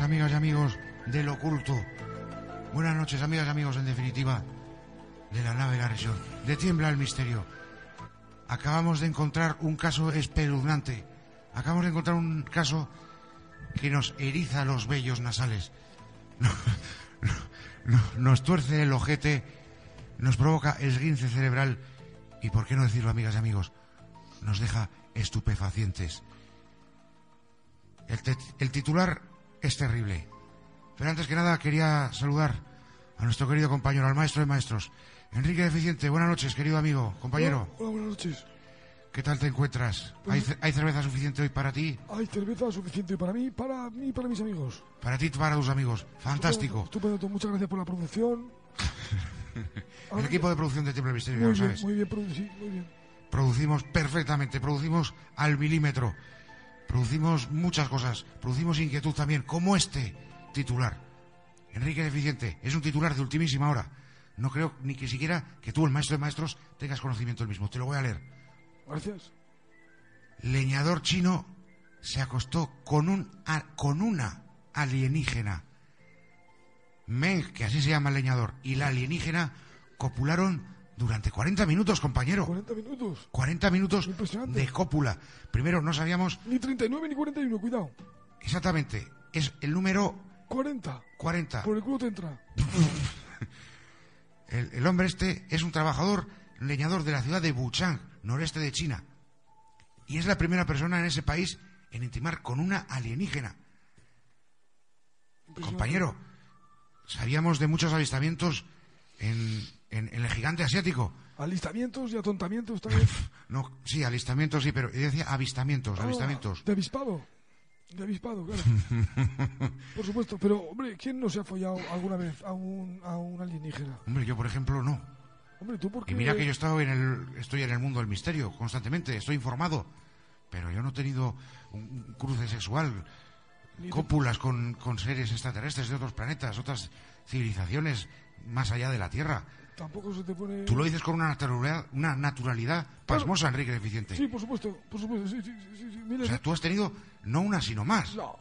amigas y amigos del oculto. Buenas noches, amigas y amigos, en definitiva, de la nave región. De tiembla el misterio. Acabamos de encontrar un caso espeluznante. Acabamos de encontrar un caso que nos eriza los vellos nasales. Nos tuerce el ojete, nos provoca esguince cerebral y, por qué no decirlo, amigas y amigos, nos deja estupefacientes. El, te- el titular es terrible. Pero antes que nada quería saludar a nuestro querido compañero, al maestro de maestros, Enrique Deficiente. Buenas noches, querido amigo, compañero. Hola, buenas noches. ¿Qué tal te encuentras? ¿Hay, ce- hay cerveza suficiente hoy para ti? Hay cerveza suficiente para mí, para mí y para mis amigos. Para ti y para tus amigos. Fantástico. Estupendo, estupendo. muchas gracias por la producción. El equipo de producción de del Misterio, ya lo bien, sabes. muy bien, sí, muy bien. Producimos perfectamente, producimos al milímetro, producimos muchas cosas, producimos inquietud también, como este titular. Enrique Deficiente, es un titular de ultimísima hora. No creo ni que siquiera que tú, el maestro de maestros, tengas conocimiento del mismo. Te lo voy a leer. Gracias. Leñador chino se acostó con, un, a- con una alienígena. Meng, que así se llama el leñador, y la alienígena copularon durante 40 minutos, compañero. 40 minutos. 40 minutos de cópula. Primero, no sabíamos Ni 39 ni 41, cuidado. exactamente. Es el número 40. 40. Por el culo te entra. El, el hombre este es un trabajador leñador de la ciudad de Wuchang, noreste de China. Y es la primera persona en ese país en intimar con una alienígena. Compañero, sabíamos de muchos avistamientos en, en- en el gigante asiático. Alistamientos y atontamientos también. No, sí, alistamientos, sí, pero yo decía avistamientos, Ah, avistamientos. de avispado. De avispado, claro. Por supuesto. Pero, hombre, ¿quién no se ha follado alguna vez a un, a un alienígena? Hombre, yo por ejemplo no. Hombre, tú por qué... Y mira que yo he estado en el, estoy en el mundo del misterio constantemente, estoy informado, pero yo no he tenido un, un cruce sexual, Ni cópulas con, con seres extraterrestres de otros planetas, otras civilizaciones más allá de la Tierra. Tampoco se te pone... Tú lo dices con una naturalidad, una naturalidad pasmosa, Enrique Deficiente. Sí, por supuesto, por supuesto, sí, sí, sí, sí. Mira, O sea, tú has tenido no una, sino más. no,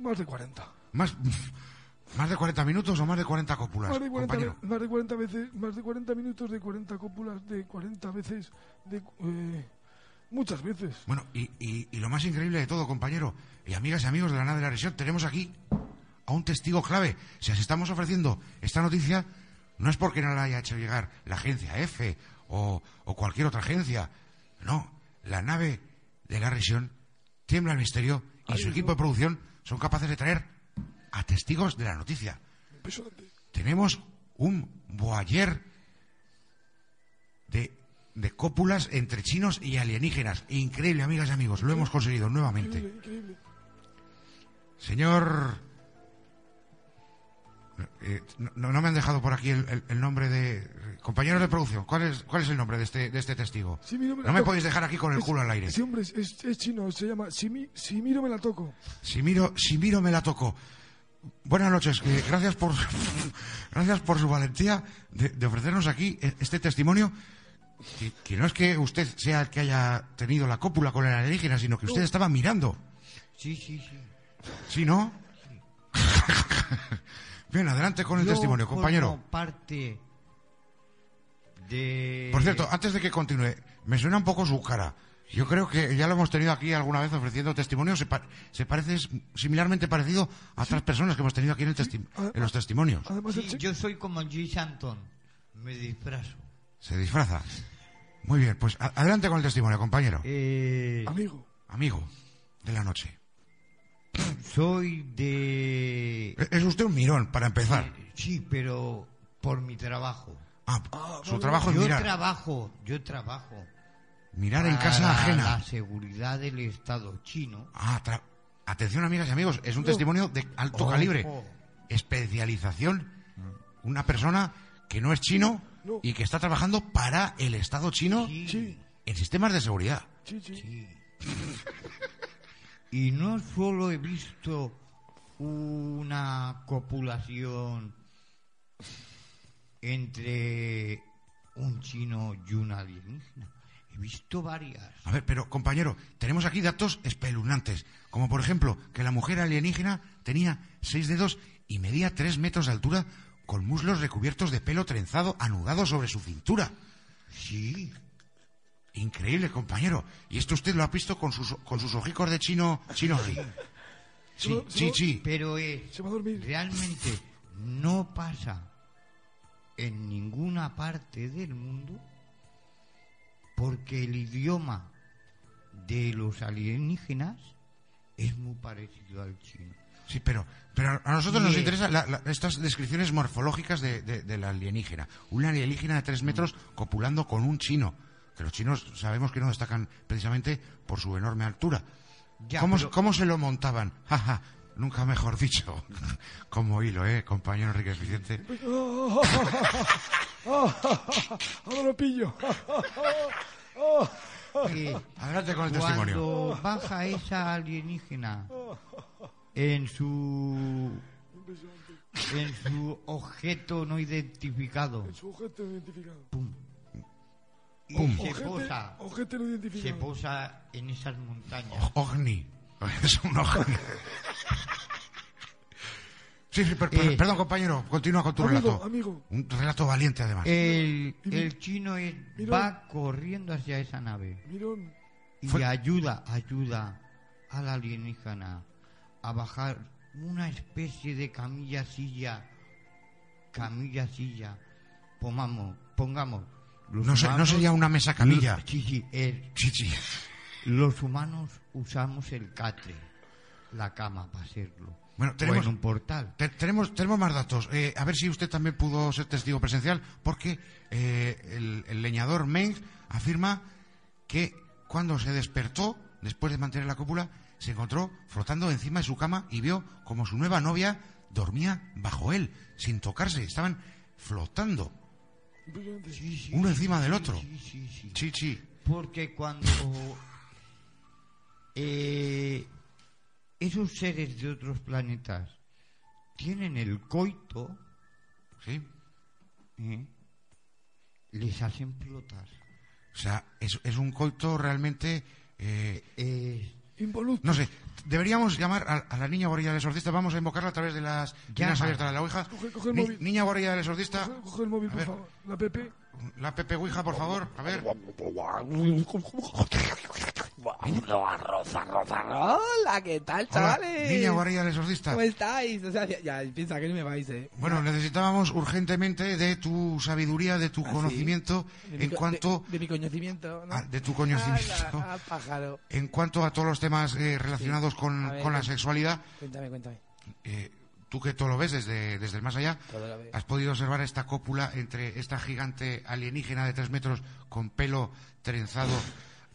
más de 40. Más, más de 40 minutos o más de 40 cópulas, Más de 40, compañero. más de 40 veces, más de 40 minutos, de 40 cópulas, de 40 veces, de eh, muchas veces. Bueno, y, y- y lo más increíble de todo, compañero, y amigas y amigos de la nave de la región, tenemos aquí a un testigo clave. Si os estamos ofreciendo esta noticia, no es porque no la haya hecho llegar la agencia F o, o cualquier otra agencia. No, la nave de la región tiembla el misterio y su equipo de producción son capaces de traer a testigos de la noticia. Tenemos un voyer de, de cópulas entre chinos y alienígenas. Increíble, amigas y amigos. Lo hemos conseguido nuevamente. Increíble, increíble. Señor... eh, no, no me han dejado por aquí el, el- el nombre de... Compañeros de producción, ¿cuál es, cuál es el nombre de este, de este testigo? Sí, mira, No me no, podéis dejar aquí con el es- culo al aire. Ese hombre es, es- es chino, se llama Simi, Simiro me la toco. Si miro, si miro me la toco. Buenas noches, que gracias por gracias por su valentía de, de ofrecernos aquí e- este testimonio. Que, que no es que usted sea el que haya tenido la cópula con el alienígena, sino que usted estaba mirando. Sí, sí, sí. ¿Sí, no? Bien, adelante con el Yo testimonio, formo compañero. parte de... Por cierto, antes de que continúe, me suena un poco su cara. Yo creo que ya lo hemos tenido aquí alguna vez ofreciendo testimonio. Se, pa- se parece similarmente parecido a otras personas que hemos tenido aquí en, el testi- en los testimonios. Sí, yo soy como G. Anton. Me disfrazo. Se disfraza. Muy bien, pues adelante con el testimonio, compañero. Eh, amigo. Amigo de la noche. Soy de... E- Es usted un mirón, para empezar. Sí, pero por mi trabajo. Ah, su trabajo es Yo mirar. trabajo, yo trabajo. Mirar en casa ajena. La seguridad del Estado chino. Ah, tra- atención, amigas y amigos. Es un Oh. testimonio de alto Ojo. calibre. Especialización. Una persona que no es chino No. y que está trabajando para el Estado chino Sí, en sistemas de seguridad. sí, sí. sí. Y no solo he visto una copulación entre un chino y un alienígena. He visto varias. A ver, pero compañero, tenemos aquí datos espeluznantes, como por ejemplo que la mujer alienígena tenía seis dedos y medía tres metros de altura con muslos recubiertos de pelo trenzado anudado sobre su cintura. Sí. Increíble, compañero. Y esto usted lo ha visto con sus, con sus ojicos de chino, chino. Sí, sí, sí. Pero es Se va a dormir. realmente no pasa en ninguna parte del mundo porque el idioma de los alienígenas es muy parecido al chino. Sí, pero, pero a nosotros nos interesan la- la- estas descripciones morfológicas de, de- de la alienígena. Una alienígena de tres metros copulando con un chino. Que los chinos sabemos que no destacan precisamente por su enorme altura. Ya, ¿Cómo, pero- cómo se lo montaban? Nunca mejor dicho. Como hilo, ¿eh, compañero Enrique Vicente? Ahora lo pillo. Adelante con el testimonio. cuando baja esa alienígena en su en su objeto no identificado Sujeto identificado. pum, y Pum. se posa ojete no se posa en esas montañas Ogni. Es un ogni. Sí, sí, per- per- Eh. perdón, compañero. Continúa con tu Amigo, relato. amigo. Un relato valiente, además. el, el chino es- va corriendo hacia esa nave Mirón, y Fue- ayuda ayuda a la alienígena a bajar una especie de camilla silla camilla silla pongamos pongamos no, sé- no humanos- sería una mesa camilla. Sí, el- sí. los humanos usamos el catre, la cama para hacerlo. Bueno, O tenemos- en un portal. Te- tenemos, tenemos más datos. Eh, a ver si usted también pudo ser testigo presencial, porque eh, el, el leñador Meng afirma que cuando se despertó, después de mantener la cúpula, se encontró flotando encima de su cama y vio como su nueva novia dormía bajo él, sin tocarse. Estaban flotando, uno sí, encima del otro. Sí, sí, sí. Sí, sí. Porque cuando eh, esos seres de otros planetas tienen el coito, sí. ¿eh? les hacen flotar. O sea, es, es un coito realmente... eh, Eh, no sé, deberíamos llamar a, a la niña Borilla del Exorcista. Vamos a invocarla a través de las líneas abiertas de la Ouija. Coge- coge el Ni- móvil. niña Borilla del Exorcista. Coge, coge el móvil, A por ver. favor. La Pepe. La Pepe Ouija, por favor. A ver. Rosa, Rosa, Hola, ¿qué tal, chavales? niña Borilla del Exorcista. ¿Cómo estáis? O sea, ya, piensa que no me vais, ¿eh? Bueno, necesitábamos urgentemente de tu sabiduría, de tu ¿Ah, sí? conocimiento De mi en co- cuanto De, de mi conocimiento, ¿no? a, de tu conocimiento, al pájaro. en cuanto a todos los temas eh, relacionados con, A ver, con la sexualidad. Cuéntame, cuéntame. eh, tú que todo lo ves desde, desde el más allá, Todo lo veo. has podido observar esta cópula entre esta gigante alienígena de tres metros con pelo trenzado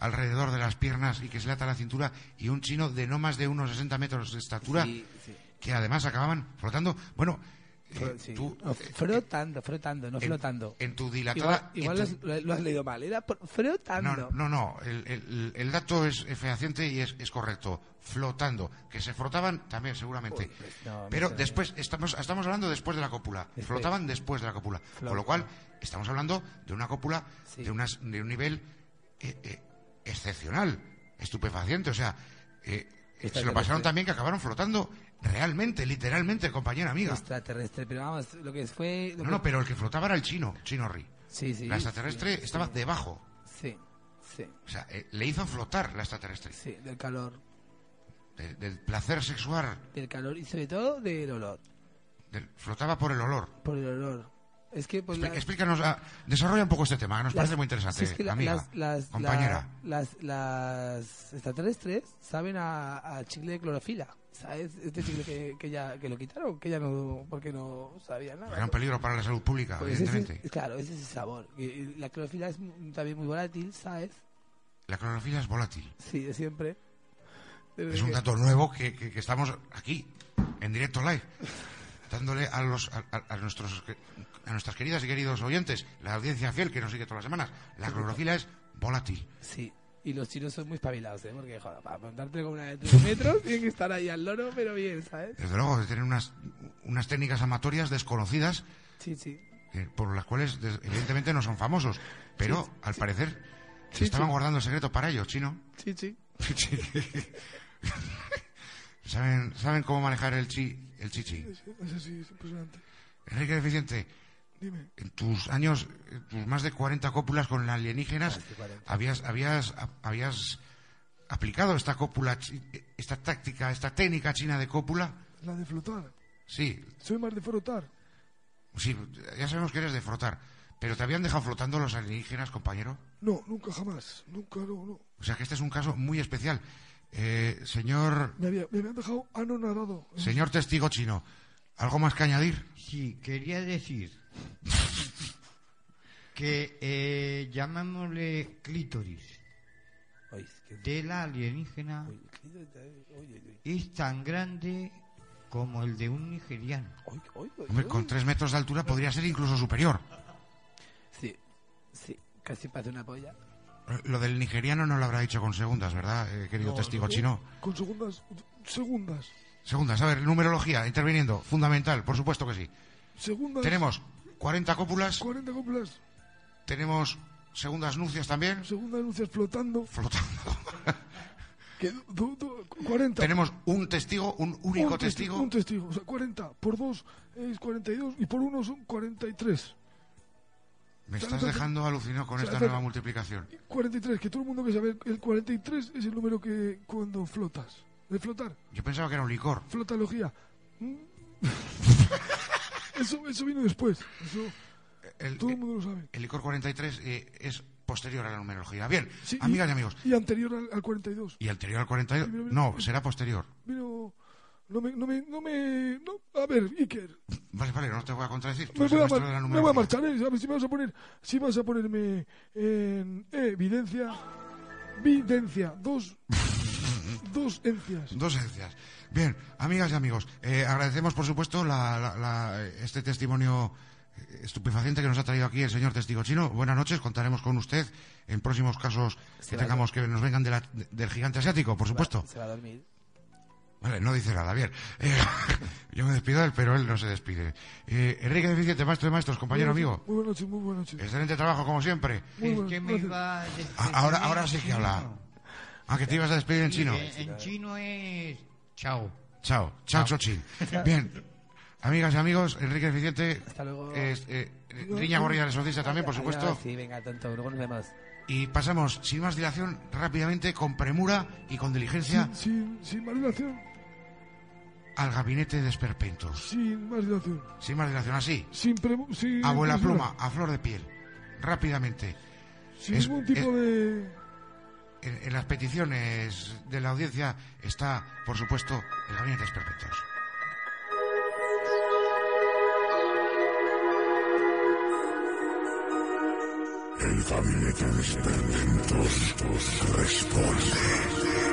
alrededor de las piernas y que se le ata a la cintura y un chino de no más de unos 60 metros de estatura Sí, sí. que además acababan flotando. Bueno, eh, sí. tú No, frotando, frotando, no en, flotando. en tu Igual, dilatada... en igual tu- lo, has, lo- lo has leído mal. Era por- frotando. No, no, no. El, el- el dato es fehaciente y es, es correcto. Flotando. Que se frotaban también, seguramente. Uy, pues no, Pero después, estamos, estamos hablando después de la cópula. Después. Flotaban después de la cópula. Con lo cual, estamos hablando de una cópula Sí. de, unas, de un nivel eh, eh, excepcional, estupefaciente. O sea, eh, se lo pasaron también que acabaron flotando realmente, literalmente, compañera amiga. Extraterrestre, pero vamos, lo que fue... lo No, que- no, pero el que flotaba era el chino, Chino Ri. Sí, sí. La extraterrestre sí, estaba sí. debajo. Sí, sí, O sea, eh, le hizo flotar la extraterrestre. sí, del calor. De- del placer sexual. Del calor y sobre todo del olor. del- flotaba por el olor. Por el olor. Es que, pues, Expli- la- Explícanos, ah, desarrolla un poco este tema, que nos las- parece muy interesante, si es que la- amiga, las, las- compañera. la- las, las extraterrestres saben a, a chicle de clorofila. ¿Sabes? Este chicle que, que ya que lo quitaron, que ya no. porque no sabía nada. Gran peligro para la salud pública, Pues ese- evidentemente. claro, ese es el sabor. La clorofila es también muy volátil, ¿sabes? La clorofila es volátil. Sí, de siempre. Desde Es un dato nuevo que, que- que estamos aquí, en directo live, dándole a, los, a, nuestros, a nuestras queridas y queridos oyentes, la audiencia fiel que nos sigue todas las semanas. La clorofila es volátil. Sí. Y los chinos son muy espabilados, ¿eh? Porque, joder, para montarte con una de tres metros, tienen que estar ahí al loro, pero bien, ¿sabes? Desde luego, tener unas, unas técnicas amatorias desconocidas Sí, sí. eh, por las cuales evidentemente no son famosos, pero Sí, al parecer Se estaban guardando el secreto para ellos, chino. Sí, sí. ¿Saben, saben cómo manejar el chi, el chichi. Es, es así, es impresionante. Enrique Deficiente, Dime. en tus años, en tus más de 40 cópulas con alienígenas, de 40. habías, habías, habías aplicado esta cópula, chi- esta táctica, esta técnica china de cópula. La de flotar. Sí, Soy más de frotar. sí, ya sabemos que eres de frotar. Pero te habían dejado flotando los alienígenas, compañero. No, nunca jamás. Nunca, no, no. O sea que este es un caso muy especial. Eh, señor, Me, había, me habían dejado anonadado. señor testigo chino, ¿algo más que añadir? Sí, quería decir que eh, llamémosle clítoris de la alienígena es tan grande como el de un nigeriano. Hombre, con tres metros de altura podría ser incluso superior. Sí, sí, casi parece una polla. Lo del nigeriano no lo habrá dicho con segundas, ¿verdad, eh, querido No, testigo no, chino? Con segundas. Segundas. Segundas, a ver, numerología, interviniendo, fundamental, por supuesto que sí. Segundas. Tenemos 40 cópulas, 40 coplas. tenemos segundas nupcias también, Segunda anuncias flotando. flotando. Que, du- du- 40. tenemos un testigo, un único un testigo. Un testigo. O sea, 40 por 2 es 42 y por 1 son 43. Me estás dejando alucinado con O sea, esta nueva multiplicación. 43, que todo el mundo que sabe, el 43 es el número que cuando flotas. De flotar. Yo pensaba que era un licor. Flotalogía. Mm. eso, eso vino después. Eso El, todo el mundo lo sabe. el licor 43 eh, es posterior a la numerología. Bien, Sí, amigas y amigos. Y anterior al, al 42. ¿Y anterior al 42? Sí, mira, mira. No, será posterior. No me. No me, no me no, a ver, Iker. Vale, vale, no te voy a contradecir. Tú Me voy, a mar- de la me voy a marchar, ¿eh? Si vas a poner. Si vas a ponerme en evidencia. Videncia. Dos. dos encias. Dos esencias. Bien, amigas y amigos, eh, agradecemos por supuesto la- la- la- este testimonio estupefaciente que nos ha traído aquí el señor testigo chino. Buenas noches, contaremos con usted en próximos casos que Se tengamos que nos vengan de la- de- del gigante asiático, por supuesto. Se va a dormir. Vale, no dice nada, bien. Eh, yo me despido de él, pero él no se despide. Eh, Enrique Deficiente, maestro de maestros, compañero amigo. Muy buenas noches, muy buenas noches. Excelente trabajo, como siempre. Muy Es que me gracias. iba a despedir Ah, ahora- ahora sí que habla. Ah, que te ibas a despedir en chino. En, en chino es chao. Chao, chao, Xochitl. Bien, amigas y amigos, Enrique Deficiente, Hasta luego. eh, eh, Riña Gorrilla también, por supuesto. Sí, venga, tonto. Luego nos vemos. Y pasamos, sin más dilación, rápidamente, con premura y con diligencia, Sin, sin, sin más dilación. Al gabinete de esperpentos. Sin más dilación. Sin más dilación, así. Sin, sin Abuela pluma, a flor de piel. Rápidamente. Sin Es- ningún tipo es- de. En, en las peticiones de la audiencia está, por supuesto, el gabinete de esperpentos. El gabinete de experimentos responde.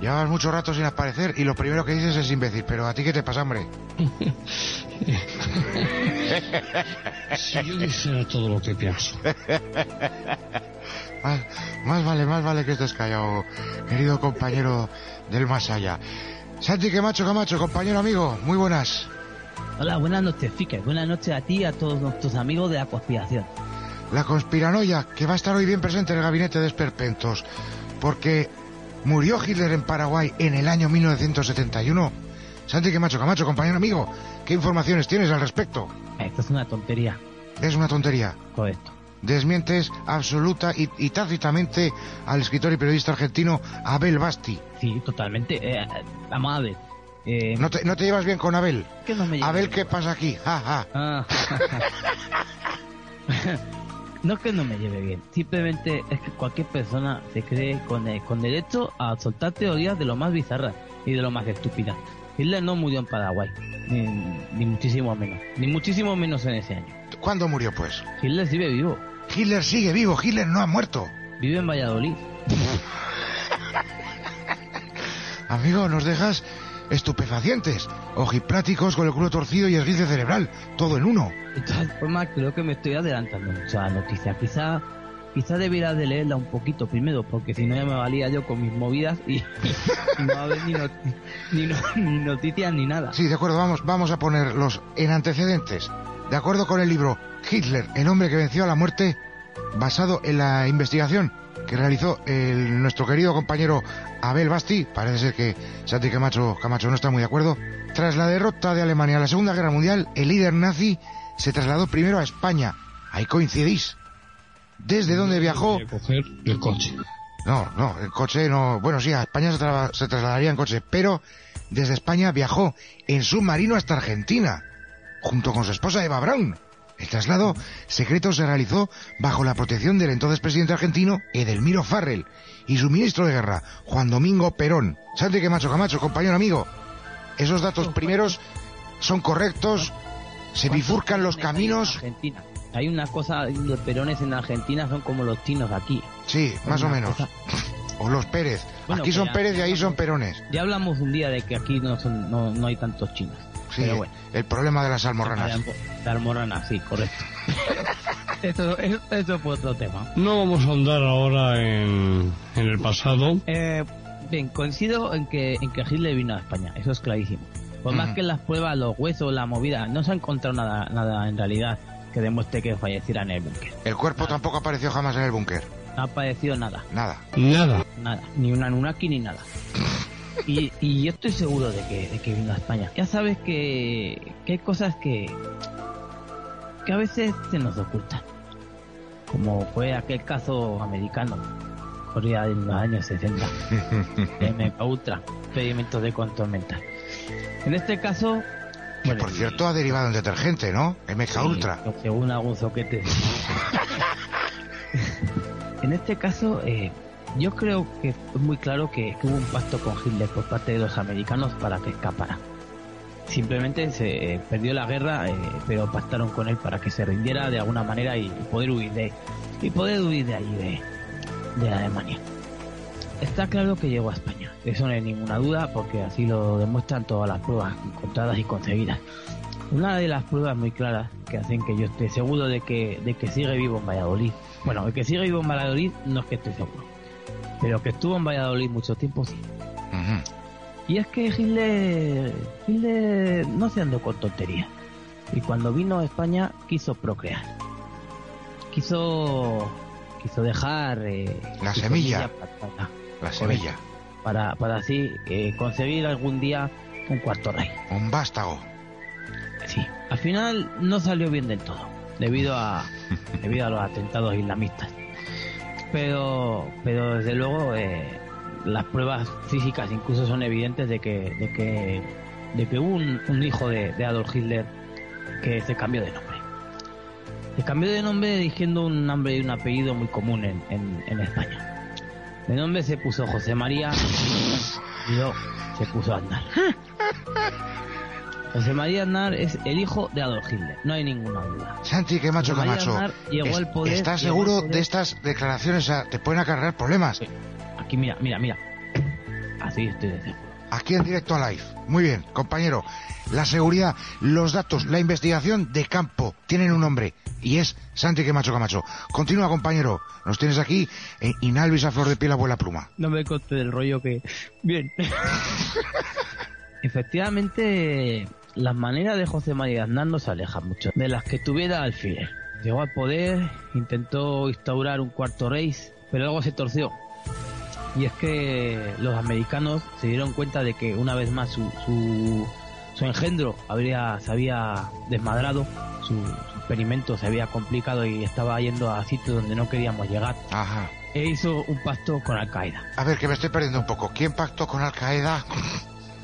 llevabas mucho rato sin aparecer y lo primero que dices es imbécil. Pero a ti qué te pasa, hombre. Si yo dijera todo lo que pienso. Más, más vale, más vale que estés callado, querido compañero del más allá. Santi Camacho Camacho, compañero amigo, muy buenas. Hola, buenas noches, Fique. Buenas noches a ti y a todos nuestros amigos de la conspiración. La conspiranoia que va a estar hoy bien presente en el gabinete de esperpentos, porque murió Hitler en Paraguay en el año 1971. Santi Camacho Camacho, compañero amigo, ¿qué informaciones tienes al respecto? Esto es una tontería. Es una tontería. Correcto. Desmientes absoluta y, y tácitamente al escritor y periodista argentino Abel Basti. Sí, totalmente. Eh, vamos a ver. Eh, ¿No te, no te llevas bien con Abel? que no me Abel. ¿qué pasa aquí? Ja, ja. Ah. no es que no me lleve bien. Simplemente es que cualquier persona se cree con, con derecho a soltar teorías de lo más bizarras y de lo más estúpidas. Hitler no murió en Paraguay, ni, ni muchísimo menos, ni muchísimo menos en ese año. ¿Cuándo murió, pues? Hitler sigue vivo, Hitler sigue vivo, Hitler no ha muerto. vive en Valladolid. Amigo, nos dejas estupefacientes, ojipláticos con el culo torcido y esguince cerebral, todo en uno. De todas formas, creo que me estoy adelantando mucho a la noticia. Quizá, quizá debiera de leerla un poquito primero, porque si no ya me valía yo con mis movidas y, y no va a haber ni, ni, no- ni noticias ni nada. Sí, de acuerdo, vamos, vamos a ponerlos en antecedentes. De acuerdo con el libro Hitler, el hombre que venció a la muerte, basado en la investigación que realizó el- nuestro querido compañero Abel Basti, parece ser que Santi Camacho, Camacho no está muy de acuerdo, tras la derrota de Alemania en la Segunda Guerra Mundial, el líder nazi se trasladó primero a España. Ahí coincidís. Desde donde viajó... Coger el coche. No, no, en coche no. Bueno, sí, a España se, tra- se trasladaría en coche, pero desde España viajó en submarino hasta Argentina, junto con su esposa Eva Braun. El traslado secreto se realizó bajo la protección del entonces presidente argentino Edelmiro Farrell y su ministro de guerra, Juan Domingo Perón. Santi Camacho Camacho, compañero amigo, esos datos primeros son correctos, se bifurcan los caminos. Argentina. Hay una cosa, los perones en Argentina son como los chinos de aquí. Sí, más o menos. cosa- O los Pérez. Bueno, Aquí son Pérez y ahí son Perones. Ya hablamos un día de que aquí no, son, no, no hay tantos chinos. Sí, Pero bueno. el problema de las almorranas. La almorrana, sí, correcto. eso fue otro tema. No vamos a andar ahora en, en el pasado. Eh, bien, coincido en que, en que Hitler vino a España, eso es clarísimo. Por más Ujú. que en las pruebas, los huesos, la movida, no se ha encontrado nada, nada en realidad que demuestre que falleciera en el búnker. El cuerpo tampoco apareció jamás en el búnker. No ha aparecido nada, Nada. Nada. nada, ni una Nunaki ni nada. Y, y yo estoy seguro de que, de que vino a España. Ya sabes que, que hay cosas que, que a veces se nos ocultan. Como fue aquel caso americano, corría en los años 60. de MK Ultra, experimentos de control mental. En este caso, Que por cierto ha derivado en detergente, ¿no? MK sí, Ultra. Según algún soquete. en este caso, eh, yo creo que es muy claro que, que hubo un pacto con Hitler por parte de los americanos para que escapara. Simplemente se eh, perdió la guerra, eh, pero pactaron con él para que se rindiera de alguna manera y poder huir de y poder huir de ahí de, de Alemania. Está claro que llegó a España, eso no hay ninguna duda, porque así lo demuestran todas las pruebas encontradas y conseguidas. Una de las pruebas muy claras que hacen que yo esté seguro de que, de que sigue vivo en Valladolid. Bueno, el que sigue vivo en Valladolid no es que esté seguro, pero que estuvo en Valladolid mucho tiempo sí. Y es que Hitler, Hitler no se andó con tonterías. Y cuando vino a España quiso procrear. Quiso, quiso dejar eh, La semilla. La semilla. para, para así eh, conseguir algún día un cuarto rey. Un vástago. Sí, al final no salió bien del todo, debido a, debido a los atentados islamistas. Pero, pero desde luego eh, las pruebas físicas incluso son evidentes de que, de que, de que hubo un, un hijo de, Adolf Hitler que se cambió de nombre. Se cambió de nombre eligiendo un nombre y un apellido muy común en, España. De nombre se puso José María y luego se puso Aznar. José María Aznar es el hijo de Adolf Hitler, no hay ninguna duda. Santi, que macho, que María macho. Aznar llegó Es- al poder, ¿Estás llegó al seguro poder. de estas declaraciones? Te pueden acarrear problemas. Aquí mira, mira, mira. Así estoy de seguro. Aquí en directo a live. Muy bien, compañero. La seguridad, los datos, la investigación de campo tienen un nombre y es Santi que macho Camacho. Continúa, compañero. Nos tienes aquí en Inalvis a flor de piel abuela pluma. No me conté del rollo que... Bien. Efectivamente, las maneras de José María Aznar no se alejan mucho de las que tuviera Alfiler. Llegó al poder, intentó instaurar un cuarto rey, pero luego se torció. Y es que los americanos se dieron cuenta de que una vez más su, su, su engendro habría, se había desmadrado, su, su experimento se había complicado y estaba yendo a sitios donde no queríamos llegar. Ajá. E hizo un pacto con Al Qaeda. A ver, que me estoy perdiendo un poco. ¿Quién pactó con Al Qaeda?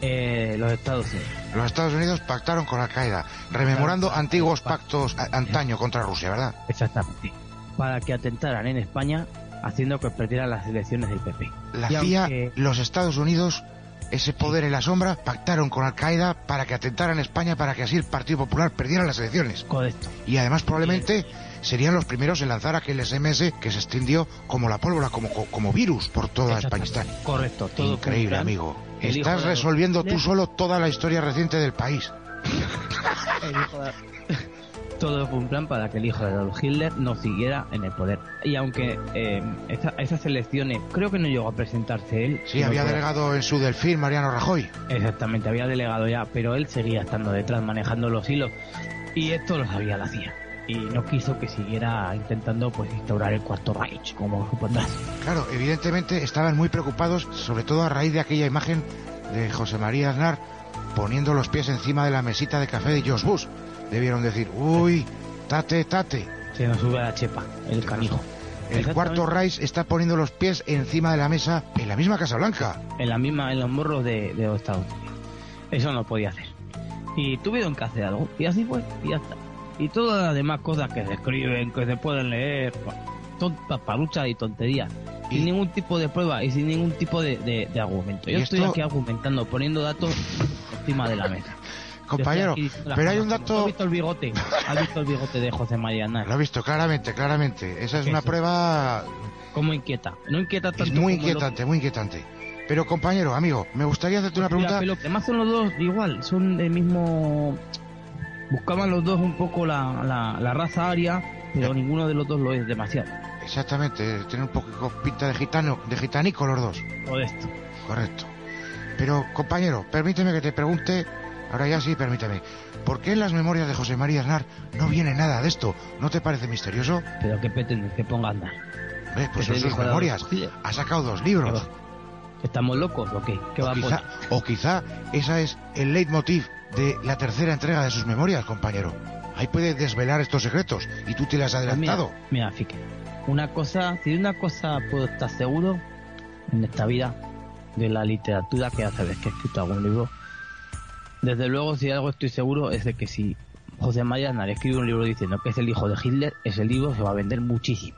Eh, los Estados Unidos. Los Estados Unidos pactaron con Al Qaeda, rememorando antiguos pactos antaño contra Rusia, ¿verdad? Exactamente. Para que atentaran en España, haciendo que perdieran las elecciones del PP. La Y CIA, aunque- los Estados Unidos ese poder en la sombra, pactaron con Al-Qaeda para que atentaran en España para que así el Partido Popular perdiera las elecciones. Correcto. Y además probablemente serían los primeros en lanzar aquel SMS que se extendió como la pólvora, como, como virus por toda España. Correcto, todo Increíble, amigo. El Estás de resolviendo tú solo toda la historia reciente del país. el hijo de- Todo fue un plan para que el hijo de Adolf Hitler no siguiera en el poder. Y aunque eh, esa- esas elecciones, creo que no llegó a presentarse él. Sí, había delegado en su delfín Mariano Rajoy. Exactamente, había delegado ya, pero él seguía estando detrás, manejando los hilos. Y esto lo sabía la CIA. Y no quiso que siguiera intentando pues instaurar el cuarto Reich, como supondrás. Claro, evidentemente estaban muy preocupados, sobre todo a raíz de aquella imagen de José María Aznar poniendo los pies encima de la mesita de café de George Bush. Debieron decir, uy, tate, tate. Se nos sube a la chepa, el canijo. El cuarto Reich está poniendo los pies encima de la mesa en la misma Casa Blanca. en la misma en los morros de, de los Estados Unidos. Eso no podía hacer. Y tuvieron que hacer algo. Y así fue. Y ya está. Y todas las demás cosas que se escriben, que se pueden leer, son paparuchas y tonterías. Y- Sin ningún tipo de prueba y sin ningún tipo de, de- de argumento. Yo estoy esto- aquí argumentando, poniendo datos encima de la mesa. Compañero, pero hay un como- dato... ¿Has visto el bigote? ¿Has visto el bigote de José María Aznar? Lo he visto claramente, claramente. Esa es una Eso. prueba ¿Cómo inquieta? No inquieta tanto es muy como inquietante, muy inquietante. Pero compañero, amigo, me gustaría hacerte una Mira, pregunta. pero además son los dos igual, son del mismo... Buscaban los dos un poco la, la, la raza aria, pero ninguno de los dos lo es demasiado. Exactamente, tiene un poco pinta de gitano, de gitanico los dos. Modesto. Correcto. Pero, compañero, permíteme que te pregunte, ahora ya sí, permíteme, ¿por qué en las memorias de José María Aznar no viene nada de esto? ¿No te parece misterioso? Pero que pretendes que ponga a andar. Ve, pues son sus memorias. Ha sacado dos libros. ¿Estamos locos o qué? ¿Qué O va a poner? o quizá esa es el leitmotiv de la tercera entrega de sus memorias, compañero. Ahí puede desvelar estos secretos y tú te las has Pues mira, adelantado. mira, Fique, una cosa, si de una cosa puedo estar seguro en esta vida, de la literatura, que ya sabes que he escrito algún libro, desde luego si algo estoy seguro es de que si José María Aznar escribe un libro diciendo que es el hijo de Hitler, ese libro se va a vender muchísimo.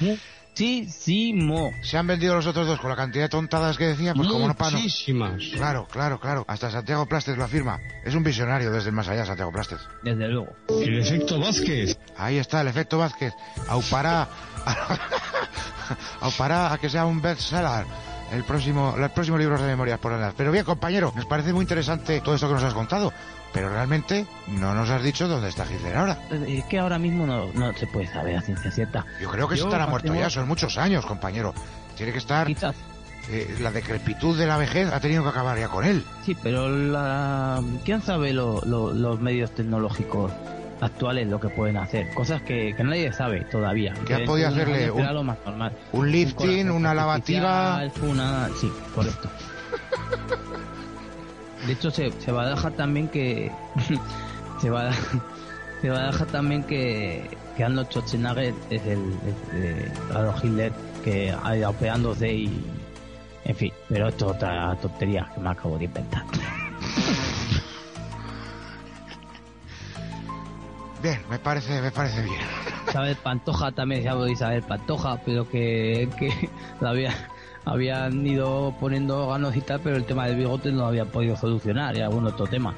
Muchísimo. Se han vendido los otros dos con la cantidad de tontadas que decía, pues como no para. Muchísimas. Claro, claro, claro. Hasta Santiago Plastes lo afirma. Es un visionario desde el más allá, Santiago Plastes. Desde luego. El efecto Vázquez. Ahí está el efecto Vázquez. Aupará, aupará a que sea un bestseller. El próximo, el próximo libro de memorias por andar. Pero bien, compañero, nos parece muy interesante todo esto que nos has contado. Pero realmente no nos has dicho dónde está Hitler ahora. Es que ahora mismo no, no se puede saber a ciencia cierta. Yo creo que Yo estará muerto ya, son muchos años, compañero. Tiene que estar. Quizás. eh, la decrepitud de la vejez ha tenido que acabar ya con él. Sí, pero la... ¿quién sabe lo- lo- los medios tecnológicos actuales lo que pueden hacer? Cosas que, que nadie sabe todavía. ¿Qué han podido hacerle? Un- lo más normal. Un lifting, una lavativa. Una... Sí, correcto. De hecho, se, se va a dejar también que... se va a, se va a dejar también que, que Arnold Schwarzenegger es el es, eh, Adolf Hitler que ha ido operándose y... En fin, pero esto es otra tontería que me acabo de inventar. Bien, me parece, me parece bien. Isabel Pantoja también se habla de Isabel Pantoja, pero que, que la había, habían ido poniendo órganos y tal, pero el tema del bigote no lo habían podido solucionar y algún otro tema.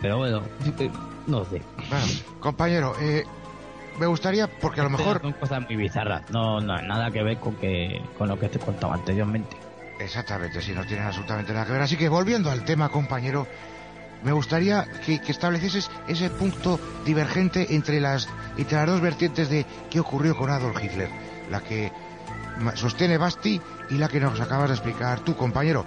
Pero bueno, eh, no sé. Bueno, compañero, eh, me gustaría, porque a lo mejor Son cosas muy bizarras, no, no nada que ver con que con lo que te contaba anteriormente. Exactamente, sí, no tienen absolutamente nada que ver. Así que volviendo al tema, compañero, me gustaría que, que establecieses ese punto divergente entre las, entre las dos vertientes de qué ocurrió con Adolf Hitler. La que sostiene Basti y la que nos acabas de explicar tú, compañero.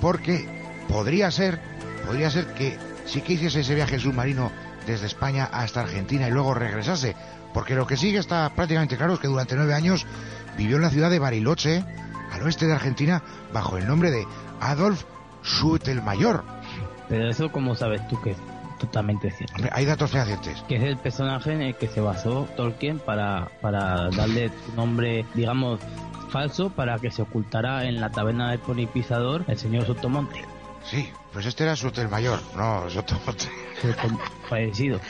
Porque podría ser, podría ser que sí que hiciese ese viaje submarino desde España hasta Argentina y luego regresase. Porque lo que sí que está prácticamente claro es que durante nueve años vivió en la ciudad de Bariloche, al oeste de Argentina, bajo el nombre de Adolf Schuttelmayor. Pero eso, como sabes tú que es totalmente cierto. Hombre, hay datos fehacientes. Que es el personaje en el que se basó Tolkien para, para darle su nombre, digamos, falso para que se ocultara en la taberna del ponipisador el señor Sotomonte. Sí, pues este era Schuttelmayor, no Sotomonte. Fallecido.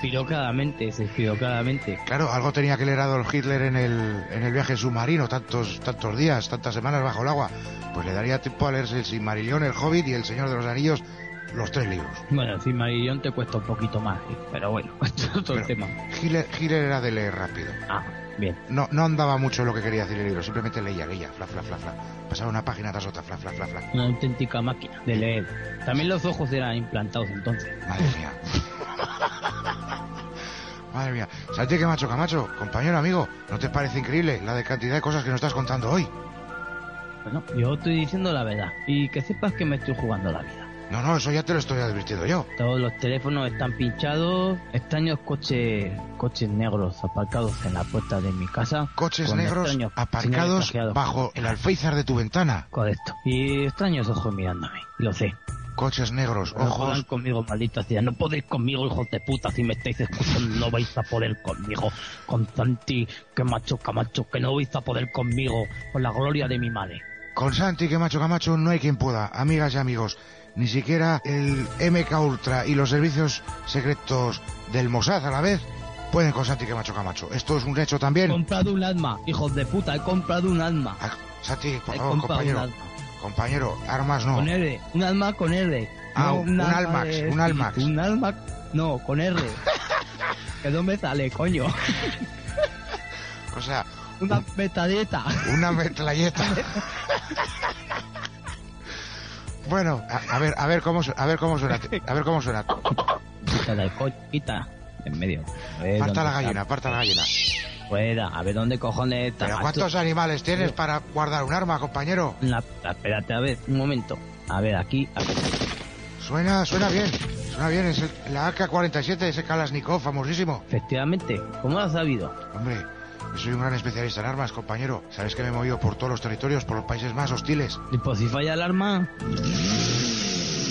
Pirocadamente, se pirocadamente. Claro, algo tenía que leer Adolf Hitler en el, en el viaje submarino, tantos, tantos días, tantas semanas bajo el agua. Pues le daría tiempo a leerse el Silmarillion, el Hobbit y el Señor de los Anillos, los tres libros. Bueno, el Silmarillion te cuesta un poquito más, ¿eh? pero bueno, esto es otro Pero tema. Hitler, Hitler era de leer rápido. Ah, bien. No, no andaba mucho lo que quería decir el libro, simplemente leía, leía, fla, fla, fla, fla. Pasaba una página tras otra, fla, fla, fla, fla. Una auténtica máquina de leer. También los ojos eran implantados entonces. Madre mía. Madre mía. Santi Camacho Camacho, compañero amigo, ¿no te parece increíble la de cantidad de cosas que nos estás contando hoy? Bueno, yo estoy diciendo la verdad. Y que sepas que me estoy jugando la vida. No, no, eso ya te lo estoy advirtiendo yo. Todos los teléfonos están pinchados. Extraños coches, coches negros aparcados en la puerta de mi casa. Coches negros aparcados bajo el alféizar de tu ventana. Correcto. Y extraños ojos mirándome. Lo sé. Coches negros, No ojos. conmigo, maldita sea. No podéis conmigo, hijos de puta. Si me estáis escuchando, no vais a poder conmigo. Con Santi, que macho, camacho, que no vais a poder conmigo. Por la gloria de mi madre. Con Santi Camacho Camacho no hay quien pueda, amigas y amigos. Ni siquiera el MK Ultra y los servicios secretos del Mossad a la vez pueden con Santi Camacho Camacho. Esto es un hecho He también. comprado un alma, hijos de puta. He comprado un alma. Ah, Santi, por He favor, compañero. Compañero, armas no. Con R. Un alma con R. Ah, No un alma Almax, un Almax. Un alma. No, con R. que no me sale, coño. O sea, Una metadeta. una metralleta. bueno, a, a ver, a ver cómo, a ver cómo suena, a ver cómo suena. Quita del coche, quita. En medio. A ver Aparta dónde la está. gallina, aparta la gallina. Fuera, a ver dónde cojones está. Pero. ¿cuántos animales tienes para guardar un arma, compañero? La- espérate, a ver, un momento. A ver, aquí. a ver. Suena, suena bien. Suena bien, es el- la AK-47, ese Kalashnikov famosísimo. Efectivamente, ¿cómo lo has sabido? Hombre, soy un gran especialista en armas, compañero. Sabes que me he movido por todos los territorios, por los países más hostiles. Y pues si falla el arma,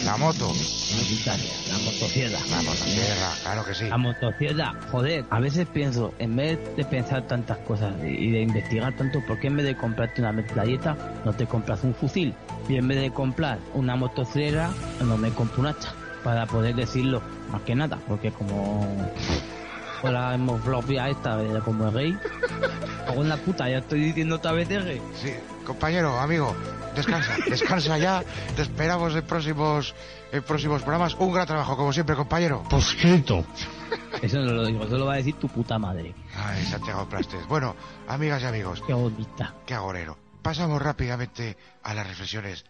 La moto, la motosierra. la motosierra, claro que sí. La motosierra, joder, a veces pienso, en vez de pensar tantas cosas y de investigar tanto, ¿por qué en vez de comprarte una metralleta no te compras un fusil? Y en vez de comprar una motosierra, no me compro un hacha, para poder decirlo, más que nada, porque como con la hemoflopia esta, de como es gay, hago en la puta, ya estoy diciendo otra vez. Sí, compañero, amigo, descansa, descansa ya. Te esperamos en próximos, en próximos programas. Un gran trabajo, como siempre, compañero. Poscrito. Eso no lo digo, eso lo va a decir tu puta madre. Ay, Santiago Plastes. Bueno, amigas y amigos, Qué bonita. qué agorero. Pasamos rápidamente a las reflexiones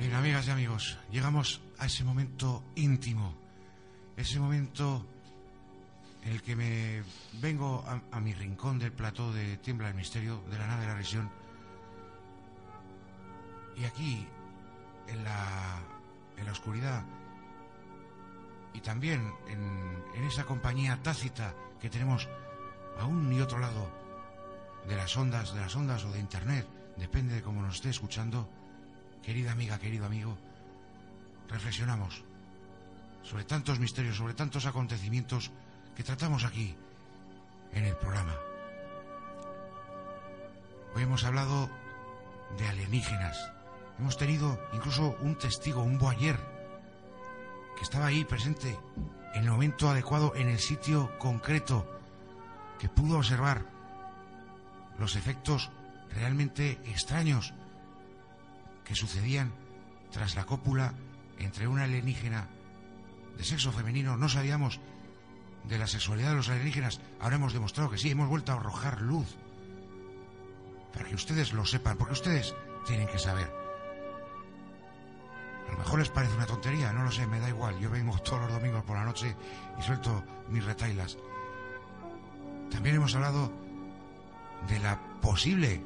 Bien, amigas y amigos, llegamos a ese momento íntimo, ese momento en el que me vengo a, mi rincón del plató de Tiembla el Misterio, de la nave de la Risión, y aquí, en la, en la oscuridad, y también en, en esa compañía tácita que tenemos a un y otro lado de las ondas, de las ondas o de internet, depende de cómo nos esté escuchando, querida amiga, querido amigo, reflexionamos sobre tantos misterios, sobre tantos acontecimientos que tratamos aquí en el programa. Hoy hemos hablado de alienígenas. Hemos tenido incluso un testigo, un boyer, que estaba ahí presente en el momento adecuado, en el sitio concreto, que pudo observar los efectos realmente extraños que sucedían tras la cópula entre una alienígena de sexo femenino. No sabíamos de la sexualidad de los alienígenas. Ahora hemos demostrado que sí, hemos vuelto a arrojar luz. Para que ustedes lo sepan, porque ustedes tienen que saber. A lo mejor les parece una tontería, no lo sé, me da igual. Yo vengo todos los domingos por la noche y suelto mis retailas. También hemos hablado de la posible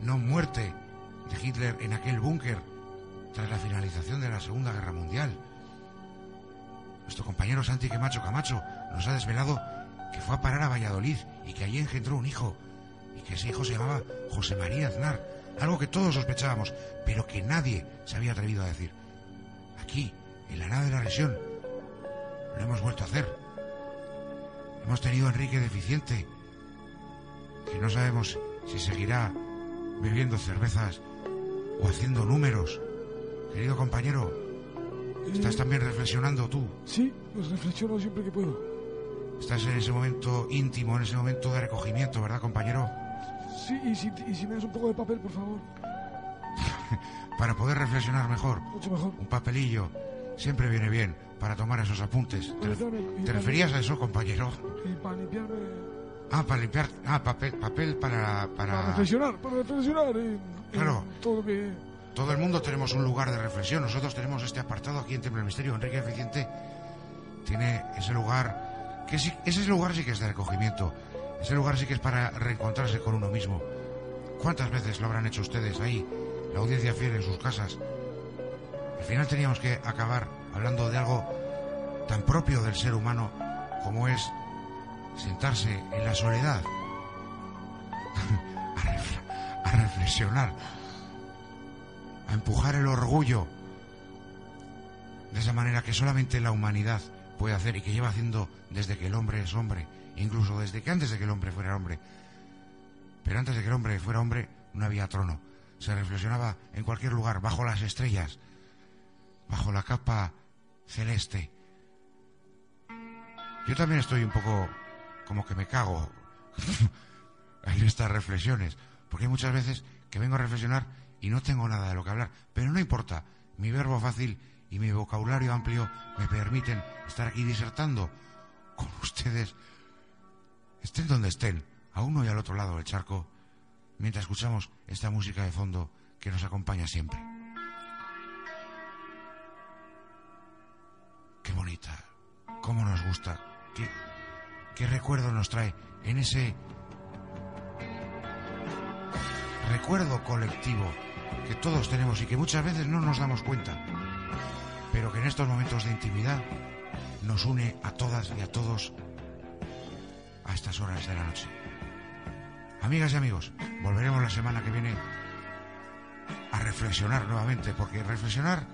no muerte de Hitler en aquel búnker tras la finalización de la Segunda Guerra Mundial. Nuestro compañero Santi Camacho Camacho nos ha desvelado que fue a parar a Valladolid y que allí engendró un hijo y que ese hijo se llamaba José María Aznar, algo que todos sospechábamos, pero que nadie se había atrevido a decir. Aquí, en la nave de la región, lo hemos vuelto a hacer. Hemos tenido a Enrique deficiente, que no sabemos si seguirá bebiendo cervezas o haciendo números, Querido compañero, estás Eh, también reflexionando tú. Sí, pues reflexiono siempre que puedo. Estás en ese momento íntimo, en ese momento de recogimiento, ¿verdad, compañero? Sí, y si, y si me das un poco de papel, por favor. Para poder reflexionar mejor, Mucho mejor. un papelillo siempre viene bien para tomar esos apuntes. ¿Te, y te referías a eso, compañero? Y para limpiarme... Ah, para limpiar. Ah, papel, papel para, Para para. reflexionar, para reflexionar en Claro. todo lo que... Todo el mundo tenemos un lugar de reflexión. Nosotros tenemos este apartado aquí en Templo del Misterio. Enrique Eficiente tiene ese lugar. Que sí, ese lugar sí que es de recogimiento. Ese lugar sí que es para reencontrarse con uno mismo. ¿Cuántas veces lo habrán hecho ustedes ahí, la audiencia fiel en sus casas? Al final teníamos que acabar hablando de algo tan propio del ser humano como es sentarse en la soledad ref- a empujar el orgullo de esa manera que solamente la humanidad puede hacer y que lleva haciendo desde que el hombre es hombre, incluso desde que antes de que el hombre fuera hombre. Pero antes de que el hombre fuera hombre no había trono. Se reflexionaba en cualquier lugar, bajo las estrellas, bajo la capa celeste. Yo también estoy un poco como que me cago en estas reflexiones, porque muchas veces que vengo a reflexionar y no tengo nada de lo que hablar, pero no importa, mi verbo fácil y mi vocabulario amplio me permiten estar aquí disertando con ustedes, estén donde estén, a uno y al otro lado del charco, mientras escuchamos esta música de fondo que nos acompaña siempre. Qué bonita, cómo nos gusta, qué, qué recuerdo nos trae en ese recuerdo colectivo que todos tenemos y que muchas veces no nos damos cuenta, pero que en estos momentos de intimidad nos une a todas y a todos a estas horas de la noche. Amigas y amigos, volveremos la semana que viene a reflexionar nuevamente, porque reflexionar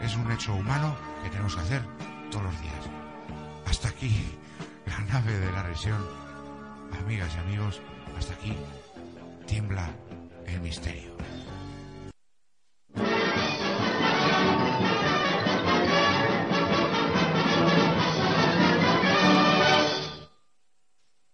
es un hecho humano que tenemos que hacer todos los días. Hasta aquí la nave de la región. Amigas y amigos, hasta aquí tiembla el misterio.